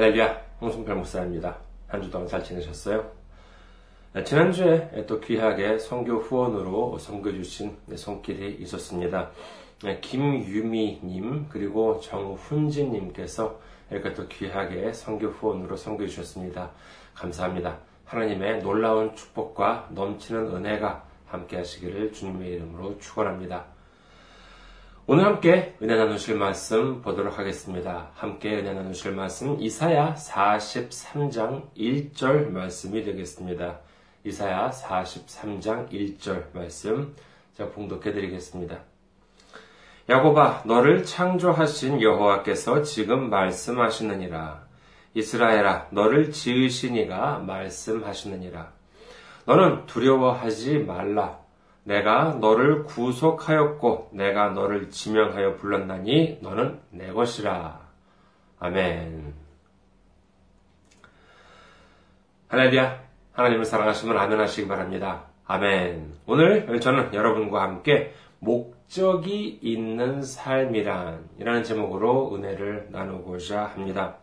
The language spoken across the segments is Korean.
할렐루야, 홍승필 목사입니다. 한 주 동안 잘 지내셨어요? 네, 지난주에 또 귀하게 성교 후원으로 섬겨주신 손길이 있었습니다. 네, 김유미님, 그리고 정훈진님께서 이렇게 또 귀하게 성교 후원으로 섬겨주셨습니다. 감사합니다. 하나님의 놀라운 축복과 넘치는 은혜가 함께 하시기를 주님의 이름으로 축원합니다. 오늘 함께 은혜 나누실 말씀 보도록 하겠습니다. 함께 은혜 나누실 말씀 이사야 43장 1절 말씀이 되겠습니다. 이사야 43장 1절 말씀 제가 봉독해 드리겠습니다. 야곱아 너를 창조하신 여호와께서 지금 말씀하시느니라 이스라엘아 너를 지으신 이가 말씀하시느니라 너는 두려워하지 말라 내가 너를 구속하였고 내가 너를 지명하여 불렀나니 너는 내 것이라. 아멘. 할렐루야. 하나님을 사랑하시면 아멘 하시기 바랍니다. 아멘. 오늘 저는 여러분과 함께 목적이 있는 삶이란 이라는 제목으로 은혜를 나누고자 합니다.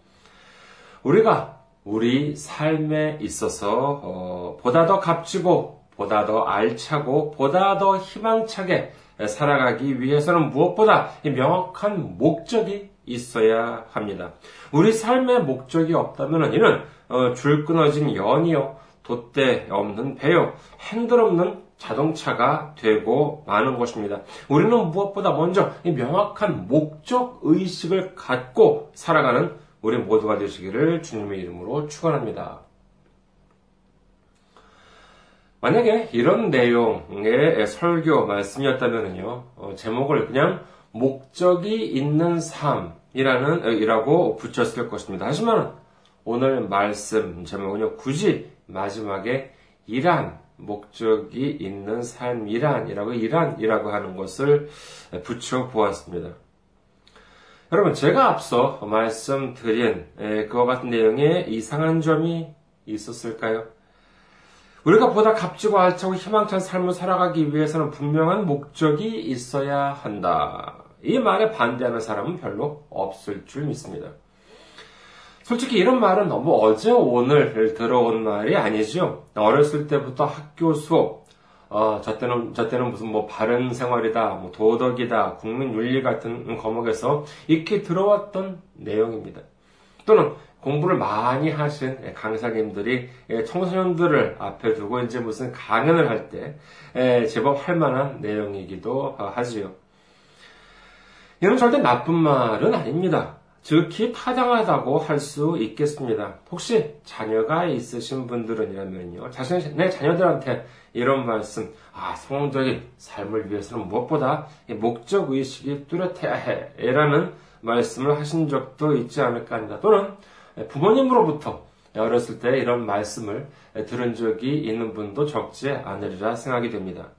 우리가 우리 삶에 있어서 어, 보다 더 값지고 보다 더 알차고 보다 더 희망차게 살아가기 위해서는 무엇보다 명확한 목적이 있어야 합니다. 우리 삶의 목적이 없다면 이는 어, 줄 끊어진 연이요, 돛대 없는 배요, 핸들 없는 자동차가 되고 마는 것입니다. 우리는 무엇보다 먼저 이 명확한 목적 의식을 갖고 살아가는 우리 모두가 되시기를 주님의 이름으로 축원합니다. 만약에 이런 내용의 설교 말씀이었다면요, 어, 제목을 그냥 목적이 있는 삶이라는, 어, 이라고 붙였을 것입니다. 하지만 오늘 말씀 제목은요, 굳이 마지막에 이란, 목적이 있는 삶이란이라고, 이란이라고 하는 것을 붙여 보았습니다. 여러분, 제가 앞서 말씀드린 그와 같은 내용에 이상한 점이 있었을까요? 우리가 보다 값지고 알차고 희망찬 삶을 살아가기 위해서는 분명한 목적이 있어야 한다. 이 말에 반대하는 사람은 별로 없을 줄 믿습니다. 솔직히 이런 말은 너무 어제 오늘 들어온 말이 아니죠. 어렸을 때부터 학교 수업, 어, 저 때는, 저 때는 무슨 뭐 바른 생활이다, 뭐 도덕이다, 국민 윤리 같은 과목에서 익히 들어왔던 내용입니다. 또는 공부를 많이 하신 강사님들이 청소년들을 앞에 두고 이제 무슨 강연을 할 때 제법 할 만한 내용이기도 하지요. 이는 절대 나쁜 말은 아닙니다. 즉히 타당하다고 할 수 있겠습니다. 혹시 자녀가 있으신 분들은이라면요, 자신의 자녀들한테 이런 말씀, 아, 성공적인 삶을 위해서는 무엇보다 목적 의식이 뚜렷해야 해. 라는 말씀을 하신 적도 있지 않을까 합니다. 또는 부모님으로부터 어렸을 때 이런 말씀을 들은 적이 있는 분도 적지 않으리라 생각이 됩니다.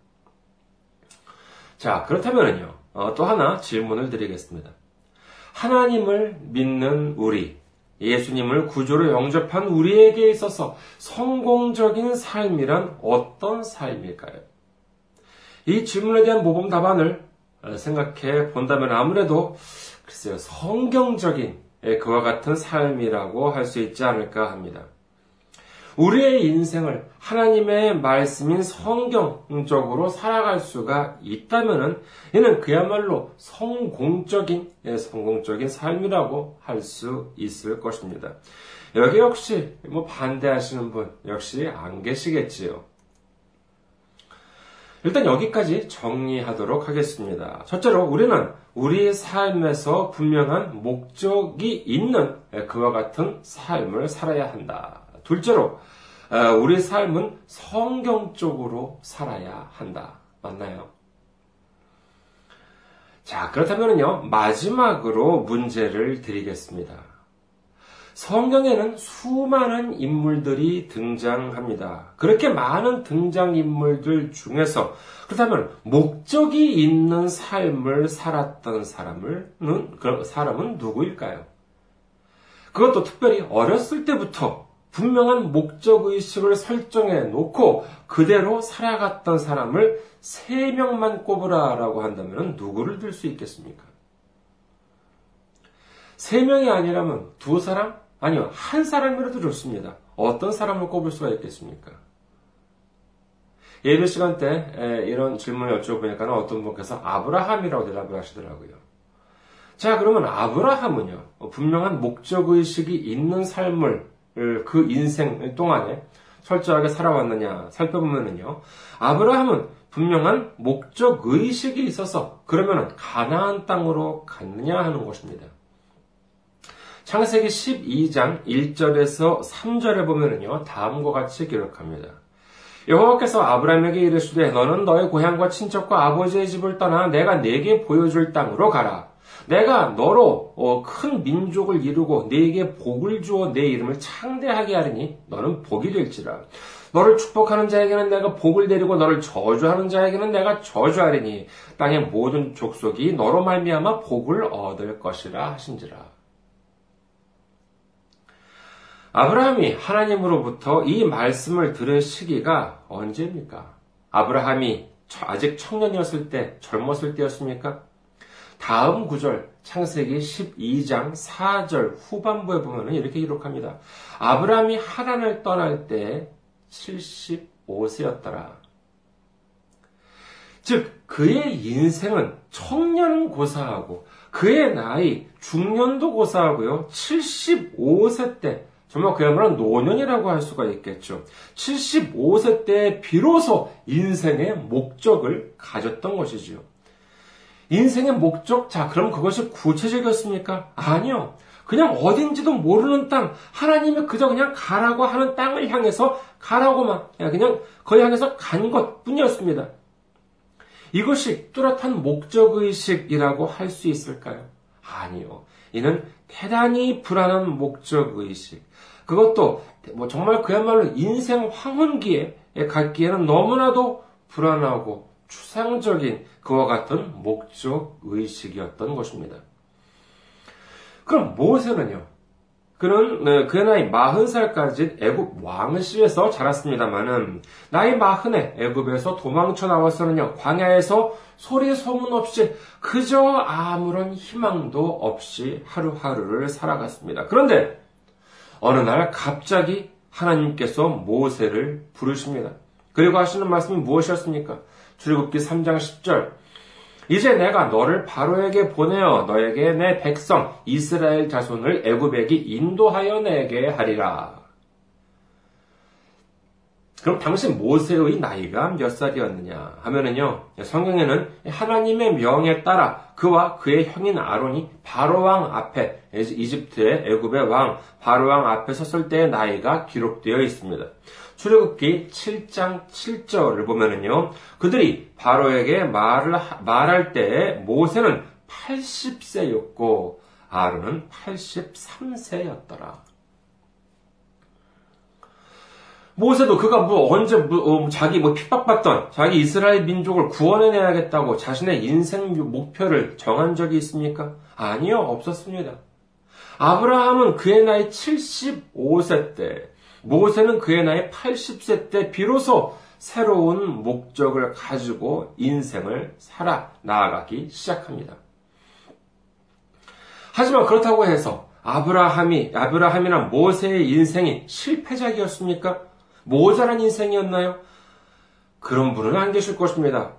자, 그렇다면요, 어, 또 하나 질문을 드리겠습니다. 하나님을 믿는 우리, 예수님을 구조로 영접한 우리에게 있어서 성공적인 삶이란 어떤 삶일까요? 이 질문에 대한 모범 답안을 생각해 본다면 아무래도 글쎄요, 성경적인 예, 그와 같은 삶이라고 할 수 있지 않을까 합니다. 우리의 인생을 하나님의 말씀인 성경적으로 살아갈 수가 있다면 이는 그야말로 성공적인 예, 성공적인 삶이라고 할 수 있을 것입니다. 여기 역시 뭐 반대하시는 분 역시 안 계시겠지요. 일단 여기까지 정리하도록 하겠습니다. 첫째로 우리는 우리의 삶에서 분명한 목적이 있는 그와 같은 삶을 살아야 한다. 둘째로 우리의 삶은 성경적으로 살아야 한다. 맞나요? 자, 그렇다면요, 마지막으로 문제를 드리겠습니다. 성경에는 수많은 인물들이 등장합니다. 그렇게 많은 등장인물들 중에서 그렇다면 목적이 있는 삶을 살았던 사람은, 그 사람은 누구일까요? 그것도 특별히 어렸을 때부터 분명한 목적의식을 설정해 놓고 그대로 살아갔던 사람을 세 명만 꼽으라라고 한다면 누구를 들 수 있겠습니까? 세 명이 아니라면 두 사람? 아니요, 한 사람이라도 좋습니다. 어떤 사람을 꼽을 수가 있겠습니까? 예배 시간 때 이런 질문을 여쭤보니까 어떤 분께서 아브라함이라고 대답을 하시더라고요. 자, 그러면 아브라함은요, 분명한 목적의식이 있는 삶을 그 인생 동안에 철저하게 살아왔느냐 살펴보면은요, 아브라함은 분명한 목적의식이 있어서 그러면 가나안 땅으로 갔느냐 하는 것입니다. 창세기 12장 1절에서 3절에 보면은요, 다음과 같이 기록합니다. 여호와께서 아브라함에게 이르시되 너는 너의 고향과 친척과 아버지의 집을 떠나 내가 네게 보여줄 땅으로 가라. 내가 너로 어, 큰 민족을 이루고 네게 복을 주어 내 이름을 창대하게 하리니 너는 복이 될지라. 너를 축복하는 자에게는 내가 복을 내리고 너를 저주하는 자에게는 내가 저주하리니 땅의 모든 족속이 너로 말미암아 복을 얻을 것이라 하신지라. 아브라함이 하나님으로부터 이 말씀을 들은 시기가 언제입니까? 아브라함이 아직 청년이었을 때, 젊었을 때였습니까? 다음 구절, 창세기 12장 4절 후반부에 보면 이렇게 기록합니다. 아브라함이 하란을 떠날 때 75세였더라. 즉, 그의 인생은 청년은 고사하고, 그의 나이, 중년도 고사하고요, 75세 때, 정말 그야말로 노년이라고 할 수가 있겠죠. 75세 때 비로소 인생의 목적을 가졌던 것이지요. 인생의 목적, 자, 그럼 그것이 구체적이었습니까? 아니요. 그냥 어딘지도 모르는 땅, 하나님이 그저 그냥 가라고 하는 땅을 향해서 가라고만, 그냥 거기 향해서 간 것 뿐이었습니다. 이것이 뚜렷한 목적의식이라고 할 수 있을까요? 아니요. 이는 대단히 불안한 목적의식. 그것도 뭐 정말 그야말로 인생 황혼기에 갔기에는 너무나도 불안하고 추상적인 그와 같은 목적 의식이었던 것입니다. 그럼 모세는요? 그는 네, 그의 나이 마흔 살까지 애굽 왕실에서 자랐습니다마는 나이 마흔에 애굽에서 도망쳐 나와서는요 광야에서 소리 소문 없이 그저 아무런 희망도 없이 하루하루를 살아갔습니다. 그런데 어느 날 갑자기 하나님께서 모세를 부르십니다. 그리고 하시는 말씀이 무엇이었습니까? 출애굽기 3장 10절. 이제 내가 너를 바로에게 보내어 너에게 내 백성 이스라엘 자손을 애굽에게 인도하여 내게 하리라. 그럼 당시 모세의 나이가 몇 살이었느냐 하면은요, 성경에는 하나님의 명에 따라 그와 그의 형인 아론이 바로왕 앞에, 이집트의 애굽의 왕, 바로왕 앞에 섰을 때의 나이가 기록되어 있습니다. 출애굽기 7장 7절을 보면은요, 그들이 바로에게 말을, 말할 때 모세는 80세였고, 아론은 83세였더라. 모세도 그가 뭐 언제 뭐, 어, 자기 뭐 핍박받던 자기 이스라엘 민족을 구원해내야겠다고 자신의 인생 목표를 정한 적이 있습니까? 아니요, 없었습니다. 아브라함은 그의 나이 75세 때, 모세는 그의 나이 80세 때 비로소 새로운 목적을 가지고 인생을 살아 나아가기 시작합니다. 하지만 그렇다고 해서 아브라함이, 아브라함이나 모세의 인생이 실패작이었습니까? 모자란 인생이었나요? 그런 분은 안 계실 것입니다.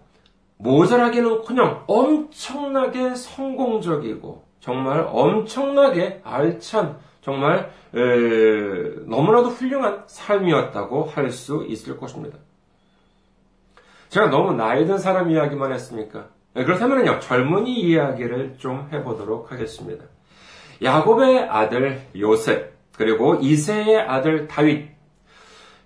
모자라기는 그냥 엄청나게 성공적이고 정말 엄청나게 알찬 정말 에, 너무나도 훌륭한 삶이었다고 할 수 있을 것입니다. 제가 너무 나이 든 사람 이야기만 했습니까? 그렇다면요 젊은이 이야기를 좀 해보도록 하겠습니다. 야곱의 아들 요셉 그리고 이세의 아들 다윗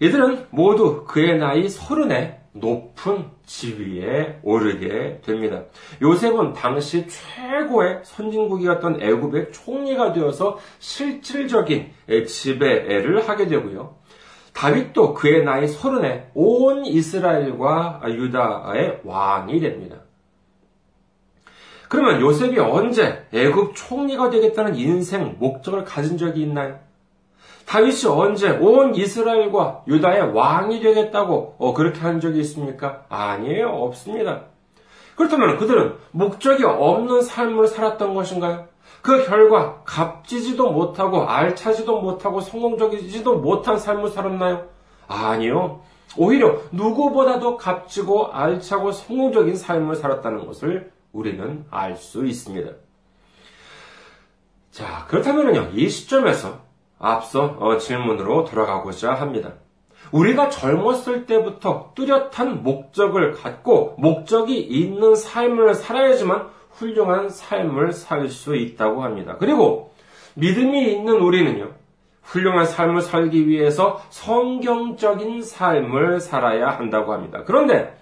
이들은 모두 그의 나이 서른에 높은 지위에 오르게 됩니다. 요셉은 당시 최고의 선진국이었던 애굽의 총리가 되어서 실질적인 지배를 하게 되고요. 다윗도 그의 나이 서른에 온 이스라엘과 유다의 왕이 됩니다. 그러면 요셉이 언제 애굽 총리가 되겠다는 인생 목적을 가진 적이 있나요? 다윗이 언제 온 이스라엘과 유다의 왕이 되겠다고 어, 그렇게 한 적이 있습니까? 아니에요. 없습니다. 그렇다면 그들은 목적이 없는 삶을 살았던 것인가요? 그 결과 값지지도 못하고 알차지도 못하고 성공적이지도 못한 삶을 살았나요? 아니요. 오히려 누구보다도 값지고 알차고 성공적인 삶을 살았다는 것을 우리는 알 수 있습니다. 자, 그렇다면요, 이 시점에서 앞서 어, 질문으로 돌아가고자 합니다. 우리가 젊었을 때부터 뚜렷한 목적을 갖고 목적이 있는 삶을 살아야지만 훌륭한 삶을 살 수 있다고 합니다. 그리고 믿음이 있는 우리는요, 훌륭한 삶을 살기 위해서 성경적인 삶을 살아야 한다고 합니다. 그런데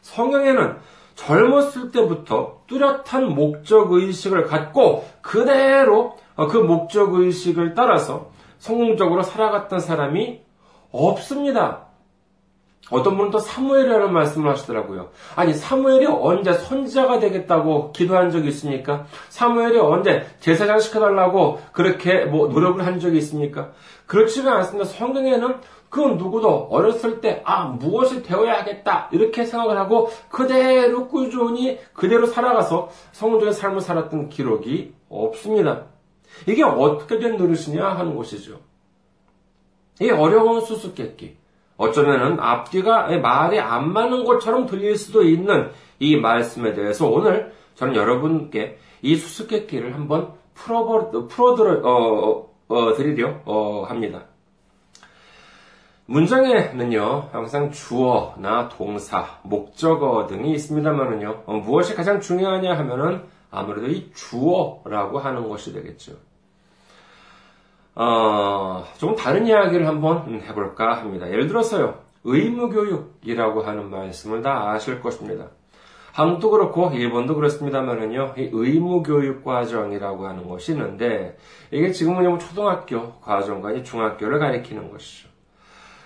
성경에는 젊었을 때부터 뚜렷한 목적 의식을 갖고 그대로 그 목적 의식을 따라서 성공적으로 살아갔던 사람이 없습니다. 어떤 분은 또 사무엘이라는 말씀을 하시더라고요. 아니, 사무엘이 언제 선지자가 되겠다고 기도한 적이 있습니까? 사무엘이 언제 제사장 시켜달라고 그렇게 뭐 노력을 한 적이 있습니까? 그렇지가 않습니다. 성경에는 그 누구도 어렸을 때, 아, 무엇이 되어야겠다. 이렇게 생각을 하고 그대로 꾸준히 그대로 살아가서 성공적인 삶을 살았던 기록이 없습니다. 이게 어떻게 된 노릇이냐 하는 것이죠. 이 어려운 수수께끼. 어쩌면은 앞뒤가 말이 안 맞는 것처럼 들릴 수도 있는 이 말씀에 대해서 오늘 저는 여러분께 이 수수께끼를 한번 풀어버, 풀어드려, 어, 어, 드리려 어, 합니다. 문장에는요, 항상 주어나 동사, 목적어 등이 있습니다만은요, 어, 무엇이 가장 중요하냐 하면은 아무래도 이 주어라고 하는 것이 되겠죠. 어, 좀 다른 이야기를 한번 해볼까 합니다. 예를 들어서요, 의무교육이라고 하는 말씀을 다 아실 것입니다. 한국도 그렇고 일본도 그렇습니다만은요, 이 의무교육 과정이라고 하는 것이 있는데, 이게 지금은 초등학교 과정과 중학교를 가리키는 것이죠.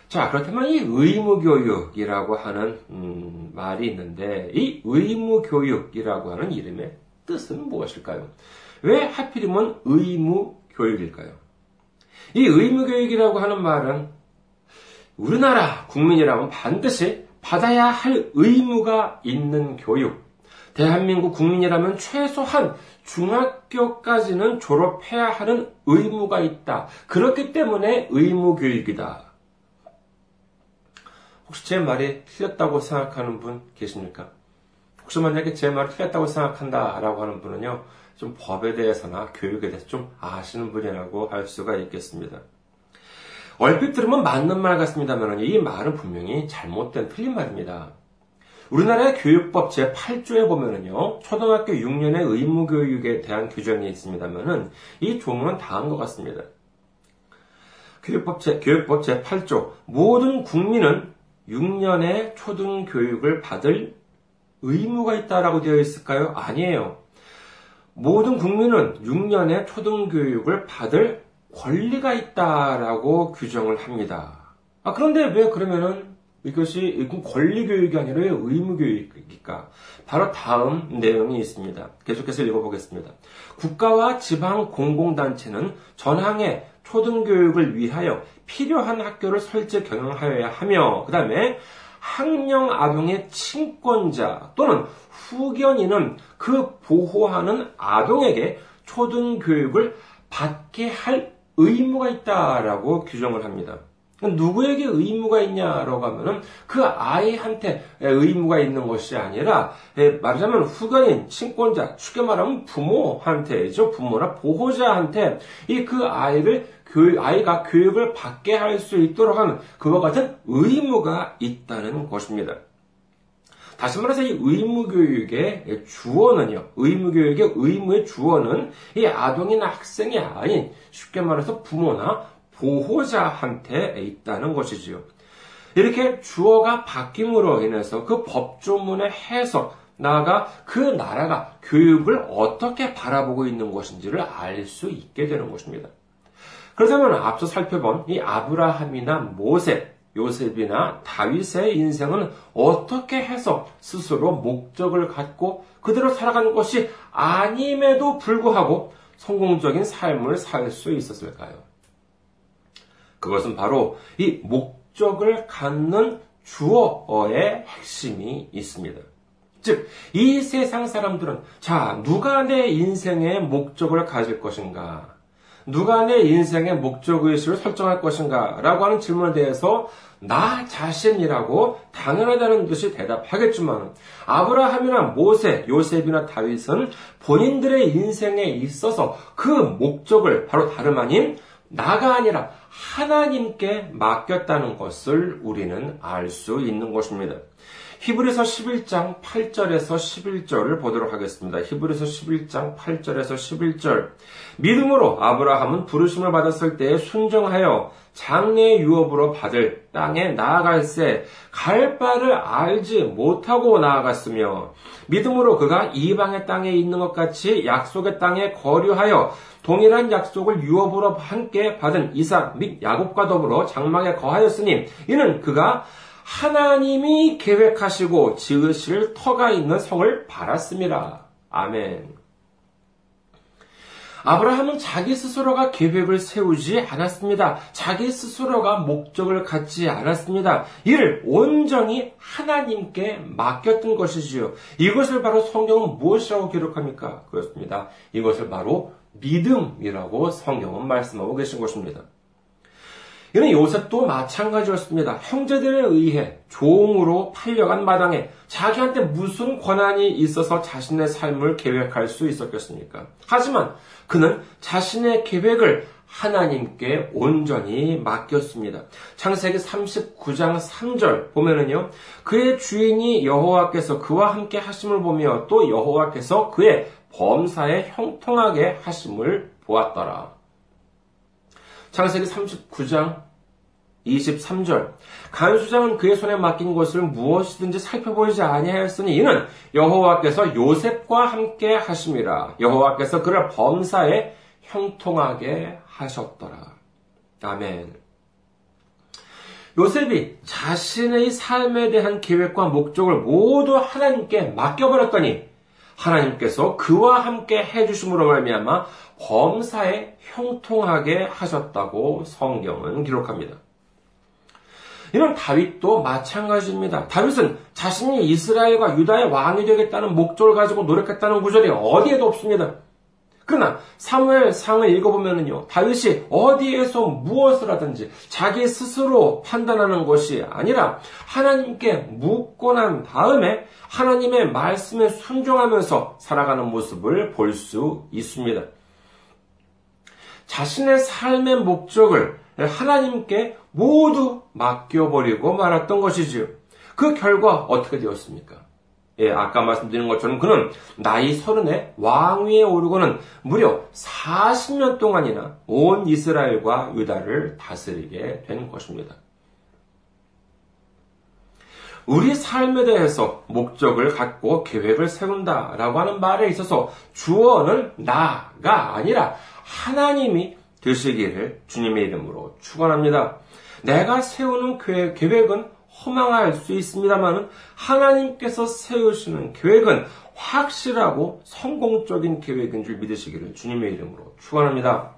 자, 그렇다면 이 의무교육이라고 하는 음, 말이 있는데 이 의무교육이라고 하는 이름의 뜻은 무엇일까요? 왜 하필이면 의무교육일까요? 이 의무교육이라고 하는 말은 우리나라 국민이라면 반드시 받아야 할 의무가 있는 교육. 대한민국 국민이라면 최소한 중학교까지는 졸업해야 하는 의무가 있다. 그렇기 때문에 의무교육이다. 혹시 제 말이 틀렸다고 생각하는 분 계십니까? 혹시 만약에 제 말이 틀렸다고 생각한다 라고 하는 분은요, 좀 법에 대해서나 교육에 대해서 좀 아시는 분이라고 할 수가 있겠습니다. 얼핏 들으면 맞는 말 같습니다만 이 말은 분명히 잘못된 틀린 말입니다. 우리나라의 교육법 제8조에 보면은요, 초등학교 6년의 의무교육에 대한 규정이 있습니다만은 이 조문은 다음과 같습니다. 교육법 제, 교육법 제8조, 모든 국민은 6년의 초등교육을 받을 의무가 있다라고 되어 있을까요? 아니에요. 모든 국민은 6년의 초등교육을 받을 권리가 있다라고 규정을 합니다. 아, 그런데 왜 그러면은 이것이 권리교육이 아니라 의무교육입니까? 바로 다음 내용이 있습니다. 계속해서 읽어보겠습니다. 국가와 지방 공공단체는 전항의 초등교육을 위하여 필요한 학교를 설치 경영하여야 하며, 그 다음에 학령 아동의 친권자 또는 후견인은 그 보호하는 아동에게 초등 교육을 받게 할 의무가 있다라고 규정을 합니다. 누구에게 의무가 있냐라고 하면은 그 아이한테 의무가 있는 것이 아니라 예, 말하자면 후견인, 친권자, 쉽게 말하면 부모한테죠. 부모나 보호자한테 이 그 아이를 교육, 아이가 교육을 받게 할 수 있도록 하는 그와 같은 의무가 있다는 것입니다. 다시 말해서 이 의무교육의 주어는요, 의무교육의 의무의 주어는 이 아동이나 학생이 아닌 쉽게 말해서 부모나 보호자한테 있다는 것이지요. 이렇게 주어가 바뀜으로 인해서 그 법조문의 해석, 나아가 그 나라가 교육을 어떻게 바라보고 있는 것인지를 알 수 있게 되는 것입니다. 그렇다면 앞서 살펴본 이 아브라함이나 모세, 요셉이나 다윗의 인생은 어떻게 해서 스스로 목적을 갖고 그대로 살아가는 것이 아님에도 불구하고 성공적인 삶을 살 수 있었을까요? 그것은 바로 이 목적을 갖는 주어의 핵심이 있습니다. 즉, 이 세상 사람들은, 자, 누가 내 인생의 목적을 가질 것인가? 누가 내 인생의 목적의식을 설정할 것인가? 라고 하는 질문에 대해서 나 자신이라고 당연하다는 듯이 대답하겠지만 아브라함이나 모세, 요셉이나 다윗은 본인들의 인생에 있어서 그 목적을 바로 다름 아닌 나가 아니라 하나님께 맡겼다는 것을 우리는 알 수 있는 것입니다. 히브리서 11장 8절에서 11절을 보도록 하겠습니다. 히브리서 11장 8절에서 11절. 믿음으로 아브라함은 부르심을 받았을 때에 순정하여 장래 유업으로 받을 땅에 나아갈새 갈 바를 알지 못하고 나아갔으며 믿음으로 그가 이방의 땅에 있는 것 같이 약속의 땅에 거류하여 동일한 약속을 유업으로 함께 받은 이삭 및 야곱과 더불어 장막에 거하였으니 이는 그가 하나님이 계획하시고 지으실 터가 있는 성을 바랐습니다. 아멘. 아브라함은 자기 스스로가 계획을 세우지 않았습니다. 자기 스스로가 목적을 갖지 않았습니다. 이를 온전히 하나님께 맡겼던 것이지요. 이것을 바로 성경은 무엇이라고 기록합니까? 그렇습니다. 이것을 바로 믿음이라고 성경은 말씀하고 계신 것입니다. 이는 요셉도 마찬가지였습니다. 형제들에 의해 종으로 팔려간 마당에 자기한테 무슨 권한이 있어서 자신의 삶을 계획할 수 있었겠습니까? 하지만 그는 자신의 계획을 하나님께 온전히 맡겼습니다. 창세기 39장 3절 보면은요. 그의 주인이 여호와께서 그와 함께 하심을 보며 또 여호와께서 그의 범사에 형통하게 하심을 보았더라. 창세기 39장 23절 간수장은 그의 손에 맡긴 것을 무엇이든지 살펴보이지 아니하였으니 이는 여호와께서 요셉과 함께 하심이라 여호와께서 그를 범사에 형통하게 하셨더라. 아멘. 요셉이 자신의 삶에 대한 계획과 목적을 모두 하나님께 맡겨버렸더니 하나님께서 그와 함께 해주심으로 말미암아 범사에 형통하게 하셨다고 성경은 기록합니다. 이런 다윗도 마찬가지입니다. 다윗은 자신이 이스라엘과 유다의 왕이 되겠다는 목적을 가지고 노력했다는 구절이 어디에도 없습니다. 그러나 사무엘 상을 읽어보면요. 다윗이 어디에서 무엇을 하든지 자기 스스로 판단하는 것이 아니라 하나님께 묻고 난 다음에 하나님의 말씀에 순종하면서 살아가는 모습을 볼 수 있습니다. 자신의 삶의 목적을 하나님께 모두 맡겨버리고 말았던 것이지요. 그 결과 어떻게 되었습니까? 예, 아까 말씀드린 것처럼 그는 나이 서른에 왕위에 오르고는 무려 40년 동안이나 온 이스라엘과 유다를 다스리게 된 것입니다. 우리 삶에 대해서 목적을 갖고 계획을 세운다라고 하는 말에 있어서 주어는 나가 아니라 하나님이 되시기를 주님의 이름으로 축원합니다. 내가 세우는 계획은 허망할 수 있습니다만 하나님께서 세우시는 계획은 확실하고 성공적인 계획인 줄 믿으시기를 주님의 이름으로 축원합니다.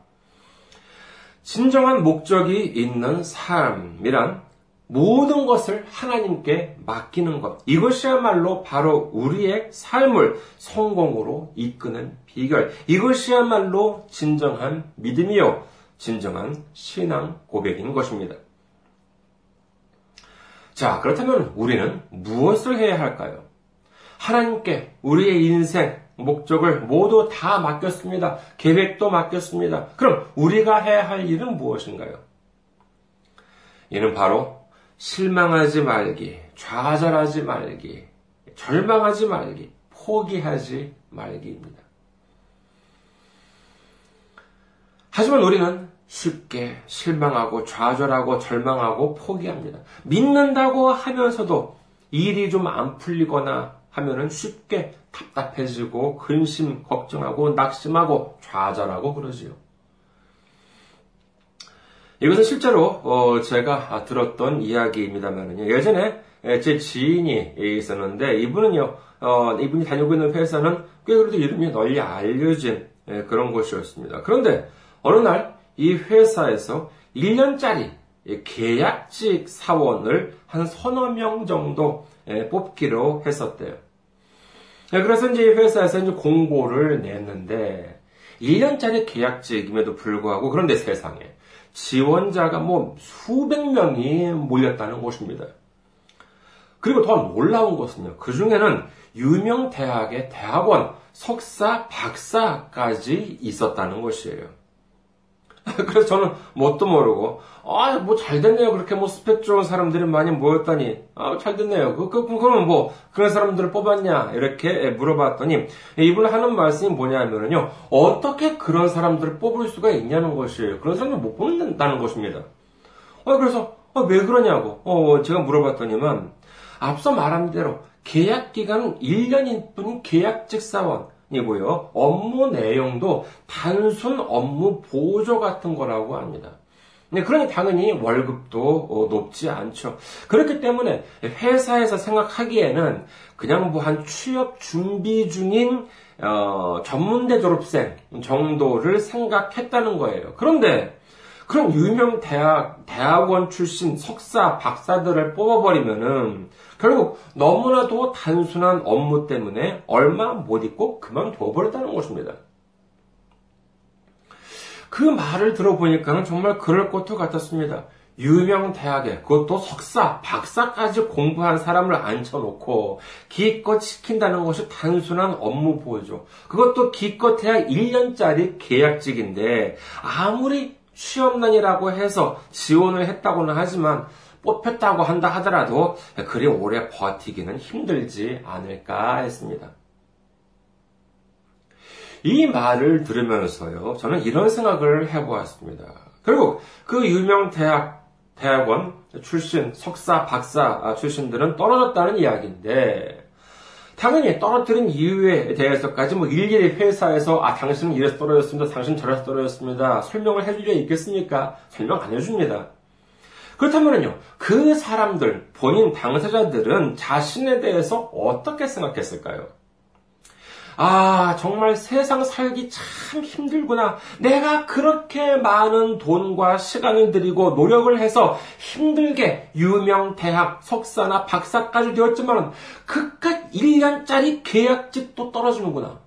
진정한 목적이 있는 삶이란 모든 것을 하나님께 맡기는 것. 이것이야말로 바로 우리의 삶을 성공으로 이끄는 비결. 이것이야말로 진정한 믿음이요. 진정한 신앙 고백인 것입니다. 자, 그렇다면 우리는 무엇을 해야 할까요? 하나님께 우리의 인생, 목적을 모두 다 맡겼습니다. 계획도 맡겼습니다. 그럼 우리가 해야 할 일은 무엇인가요? 이는 바로 실망하지 말기, 좌절하지 말기, 절망하지 말기, 포기하지 말기입니다. 하지만 우리는 쉽게 실망하고 좌절하고 절망하고 포기합니다. 믿는다고 하면서도 일이 좀 안 풀리거나 하면은 쉽게 답답해지고 근심, 걱정하고 낙심하고 좌절하고 그러지요. 이것은 실제로 어 제가 들었던 이야기입니다만요. 예전에 제 지인이 있었는데 이분은요, 어 이분이 다니고 있는 회사는 꽤 그래도 이름이 널리 알려진 그런 곳이었습니다. 그런데 어느 날 이 회사에서 1년짜리 계약직 사원을 한 서너 명 정도 뽑기로 했었대요. 네, 그래서 이제 회사에서 이제 공고를 냈는데 1년짜리 계약직임에도 불구하고 그런데 세상에 지원자가 뭐 수백 명이 몰렸다는 것입니다. 그리고 더 놀라운 것은요. 그 중에는 유명 대학의 대학원 석사, 박사까지 있었다는 것이에요. 그래서 저는 뭣도 모르고, 아, 뭐 잘 됐네요. 그렇게 뭐 스펙 좋은 사람들이 많이 모였다니, 아, 잘 됐네요. 그, 그, 그러면 뭐, 그런 사람들을 뽑았냐? 이렇게 물어봤더니, 이분 하는 말씀이 뭐냐면요. 어떻게 그런 사람들을 뽑을 수가 있냐는 것이에요. 그런 사람들 못 뽑는다는 것입니다. 아, 그래서, 아, 왜 그러냐고, 어, 제가 물어봤더니만, 앞서 말한 대로, 계약 기간은 1년인 뿐인 계약직 사원, 이고요. 업무 내용도 단순 업무 보조 같은 거라고 합니다. 네, 그러니 당연히 월급도 어, 높지 않죠. 그렇기 때문에 회사에서 생각하기에는 그냥 뭐 한 취업 준비 중인 어, 전문대 졸업생 정도를 생각했다는 거예요. 그런데 그런 유명 대학, 대학원 출신 석사, 박사들을 뽑아버리면은 결국 너무나도 단순한 업무 때문에 얼마 못 있고 그만둬버렸다는 것입니다. 그 말을 들어보니까는 정말 그럴 것도 같았습니다. 유명 대학에 그것도 석사, 박사까지 공부한 사람을 앉혀놓고 기껏 시킨다는 것이 단순한 업무 보조. 그것도 기껏해야 1년짜리 계약직인데 아무리 취업난이라고 해서 지원을 했다고는 하지만 뽑혔다고 한다 하더라도 그리 오래 버티기는 힘들지 않을까 했습니다. 이 말을 들으면서요, 저는 이런 생각을 해보았습니다. 결국 그 유명 대학, 대학원 출신, 석사, 박사 출신들은 떨어졌다는 이야기인데, 당연히 떨어뜨린 이유에 대해서까지 뭐 일일이 회사에서 아 당신은 이래서 떨어졌습니다. 당신 저래서 떨어졌습니다. 설명을 해줄 려 있겠습니까? 설명 안 해줍니다. 그렇다면요, 그 사람들, 본인 당사자들은 자신에 대해서 어떻게 생각했을까요? 아, 정말 세상 살기 참 힘들구나. 내가 그렇게 많은 돈과 시간을 들이고 노력을 해서 힘들게 유명 대학 석사나 박사까지 되었지만 그깟 1년짜리 계약직도 떨어지는구나.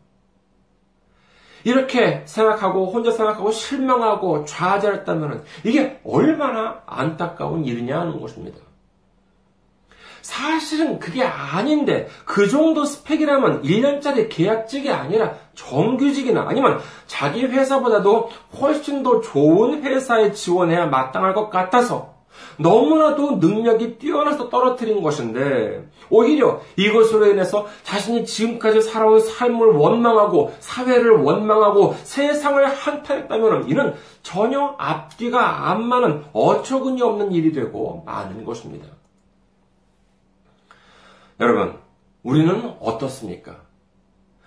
이렇게 생각하고 혼자 생각하고 실망하고 좌절했다면 이게 얼마나 안타까운 일이냐 하는 것입니다. 사실은 그게 아닌데 그 정도 스펙이라면 1년짜리 계약직이 아니라 정규직이나 아니면 자기 회사보다도 훨씬 더 좋은 회사에 지원해야 마땅할 것 같아서 너무나도 능력이 뛰어나서 떨어뜨린 것인데 오히려 이것으로 인해서 자신이 지금까지 살아온 삶을 원망하고 사회를 원망하고 세상을 한탄했다면 이는 전혀 앞뒤가 안 맞는 어처구니 없는 일이 되고 많은 것입니다. 여러분, 우리는 어떻습니까?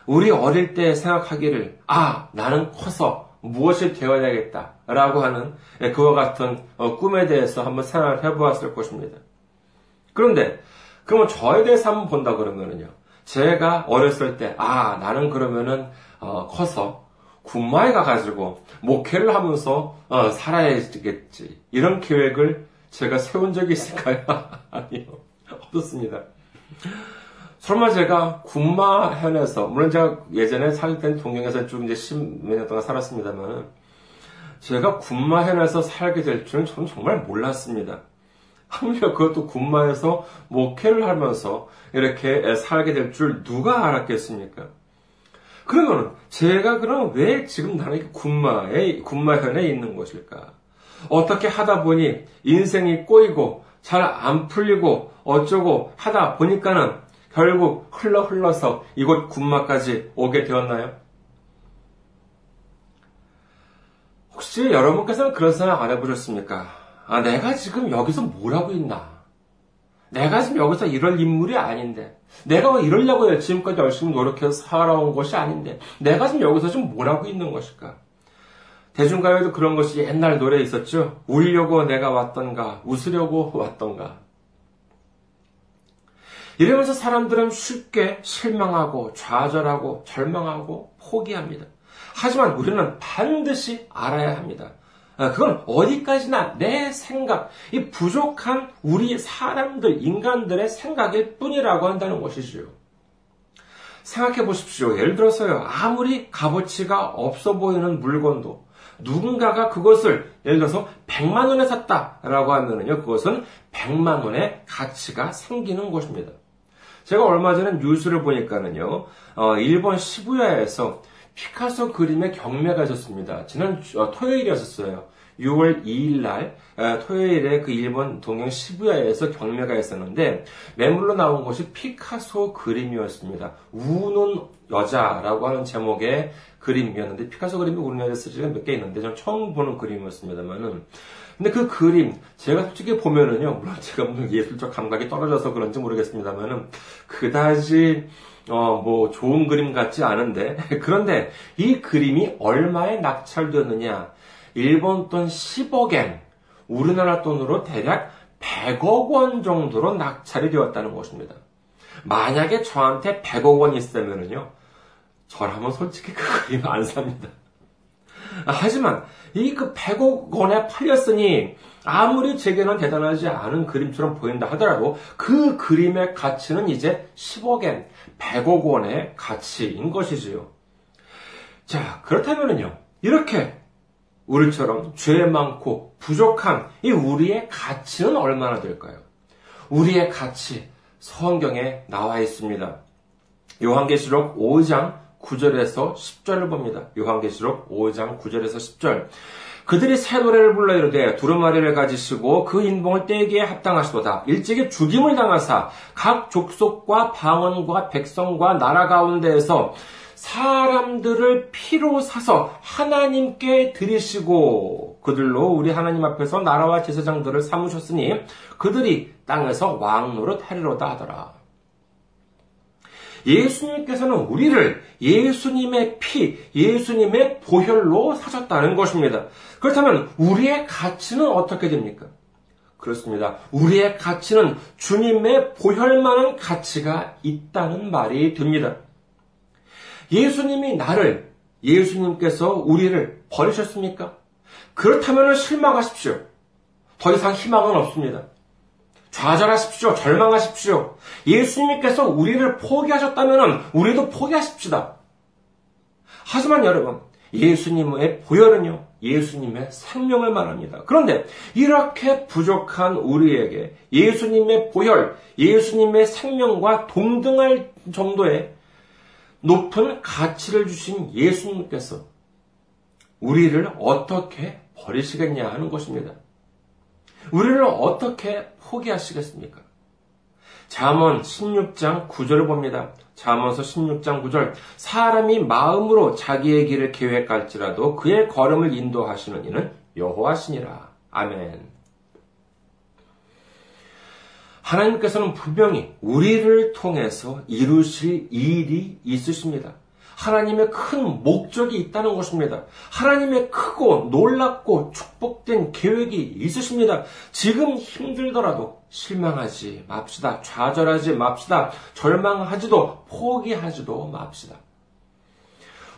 우리 어릴 때 생각하기를, 아, 나는 커서 무엇이 되어야겠다. 라고 하는 그와 같은 어, 꿈에 대해서 한번 생각을 해보았을 것입니다. 그런데, 그러면 저에 대해서 한번 본다 그러면은요. 제가 어렸을 때, 아, 나는 그러면은, 어, 커서 군마에 가가지고 목회를 하면서 어, 살아야겠지. 이런 계획을 제가 세운 적이 있을까요? 아니요. 없었습니다. 설마 제가 군마현에서, 물론 제가 예전에 살땐 동경에서 쭉 이제 십몇 년 동안 살았습니다만, 제가 군마현에서 살게 될 줄은 저는 정말 몰랐습니다. 하물며 그것도 군마에서 목회를 하면서 이렇게 살게 될 줄 누가 알았겠습니까? 그러면 제가 그럼 왜 지금 나는 군마에, 군마현에 있는 것일까? 어떻게 하다 보니 인생이 꼬이고 잘 안 풀리고 어쩌고 하다 보니까는 결국 흘러 흘러서 이곳 군마까지 오게 되었나요? 혹시 여러분께서는 그런 생각 안 해보셨습니까? 아, 내가 지금 여기서 뭘 하고 있나? 내가 지금 여기서 이럴 인물이 아닌데. 내가 왜 이러려고 지금까지 열심히 노력해서 살아온 것이 아닌데. 내가 지금 여기서 지금 뭘 하고 있는 것일까? 대중가요에도 그런 것이 옛날 노래 있었죠? 울려고 내가 왔던가, 웃으려고 왔던가. 이러면서 사람들은 쉽게 실망하고 좌절하고 절망하고 포기합니다. 하지만 우리는 반드시 알아야 합니다. 아, 그건 어디까지나 내 생각, 이 부족한 우리 사람들, 인간들의 생각일 뿐이라고 한다는 것이지요. 생각해 보십시오. 예를 들어서요. 아무리 값어치가 없어 보이는 물건도 누군가가 그것을 예를 들어서 100만 원에 샀다라고 하면은요. 그것은 100만 원의 가치가 생기는 것입니다. 제가 얼마 전에 뉴스를 보니까는요. 어, 일본 시부야에서 피카소 그림의 경매가 있었습니다. 지난 어, 토요일이었어요. 6월 2일 날 어, 토요일에 그 일본 동경 시부야에서 경매가 있었는데 매물로 나온 것이 피카소 그림이었습니다. 우는 여자라고 하는 제목의 그림이었는데 피카소 그림이 여자 시리즈가 몇 개 있는데 전 처음 보는 그림이었습니다만은 근데 그 그림 제가 솔직히 보면은요 물론 제가 무슨 예술적 감각이 떨어져서 그런지 모르겠습니다만은 그다지 어, 뭐, 좋은 그림 같지 않은데. 그런데 이 그림이 얼마에 낙찰되느냐. 일본 돈 10억엔, 우리나라 돈으로 대략 100억 원 정도로 낙찰이 되었다는 것입니다. 만약에 저한테 100억 원 있으면은요, 저라면 솔직히 그 그림 안 삽니다. 하지만 이 그 100억 원에 팔렸으니 아무리 제게는 대단하지 않은 그림처럼 보인다 하더라도 그 그림의 가치는 이제 10억엔, 100억 원의 가치인 것이지요. 자, 그렇다면요. 이렇게 우리처럼 죄 많고 부족한 이 우리의 가치는 얼마나 될까요? 우리의 가치 성경에 나와 있습니다. 요한계시록 5장 9절에서 10절을 봅니다. 요한계시록 5장 9절에서 10절. 그들이 새 노래를 불러 이르되 두루마리를 가지시고 그 인봉을 떼기에 합당하시도다. 일찍이 죽임을 당하사 각 족속과 방언과 백성과 나라 가운데에서 사람들을 피로 사서 하나님께 드리시고 그들로 우리 하나님 앞에서 나라와 제사장들을 삼으셨으니 그들이 땅에서 왕 노릇 하리로다 하더라. 예수님께서는 우리를 예수님의 피, 예수님의 보혈로 사셨다는 것입니다. 그렇다면 우리의 가치는 어떻게 됩니까? 그렇습니다. 우리의 가치는 주님의 보혈만한 가치가 있다는 말이 됩니다. 예수님이 나를, 예수님께서 우리를 버리셨습니까? 그렇다면 실망하십시오. 더 이상 희망은 없습니다. 좌절하십시오. 절망하십시오. 예수님께서 우리를 포기하셨다면 우리도 포기하십시다. 하지만 여러분, 예수님의 보혈은요, 예수님의 생명을 말합니다. 그런데 이렇게 부족한 우리에게 예수님의 보혈, 예수님의 생명과 동등할 정도의 높은 가치를 주신 예수님께서 우리를 어떻게 버리시겠냐 하는 것입니다. 우리를 어떻게 포기하시겠습니까? 잠언 16장 9절을 봅니다. 잠언서 16장 9절 사람이 마음으로 자기의 길을 계획할지라도 그의 걸음을 인도하시는 이는 여호와시니라. 아멘. 하나님께서는 분명히 우리를 통해서 이루실 일이 있으십니다. 하나님의 큰 목적이 있다는 것입니다. 하나님의 크고 놀랍고 축복된 계획이 있으십니다. 지금 힘들더라도 실망하지 맙시다. 좌절하지 맙시다. 절망하지도 포기하지도 맙시다.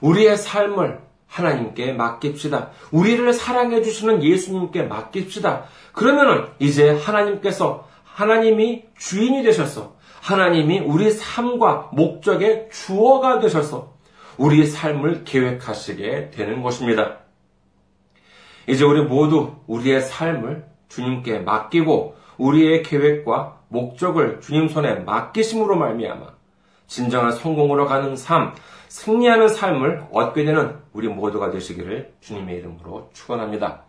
우리의 삶을 하나님께 맡깁시다. 우리를 사랑해 주시는 예수님께 맡깁시다. 그러면은 이제 하나님께서 하나님이 주인이 되셔서 하나님이 우리 삶과 목적의 주어가 되셔서 우리의 삶을 계획하시게 되는 것입니다. 이제 우리 모두 우리의 삶을 주님께 맡기고 우리의 계획과 목적을 주님 손에 맡기심으로 말미암아 진정한 성공으로 가는 삶, 승리하는 삶을 얻게 되는 우리 모두가 되시기를 주님의 이름으로 축원합니다.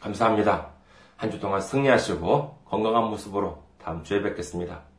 감사합니다. 한 주 동안 승리하시고 건강한 모습으로 다음 주에 뵙겠습니다.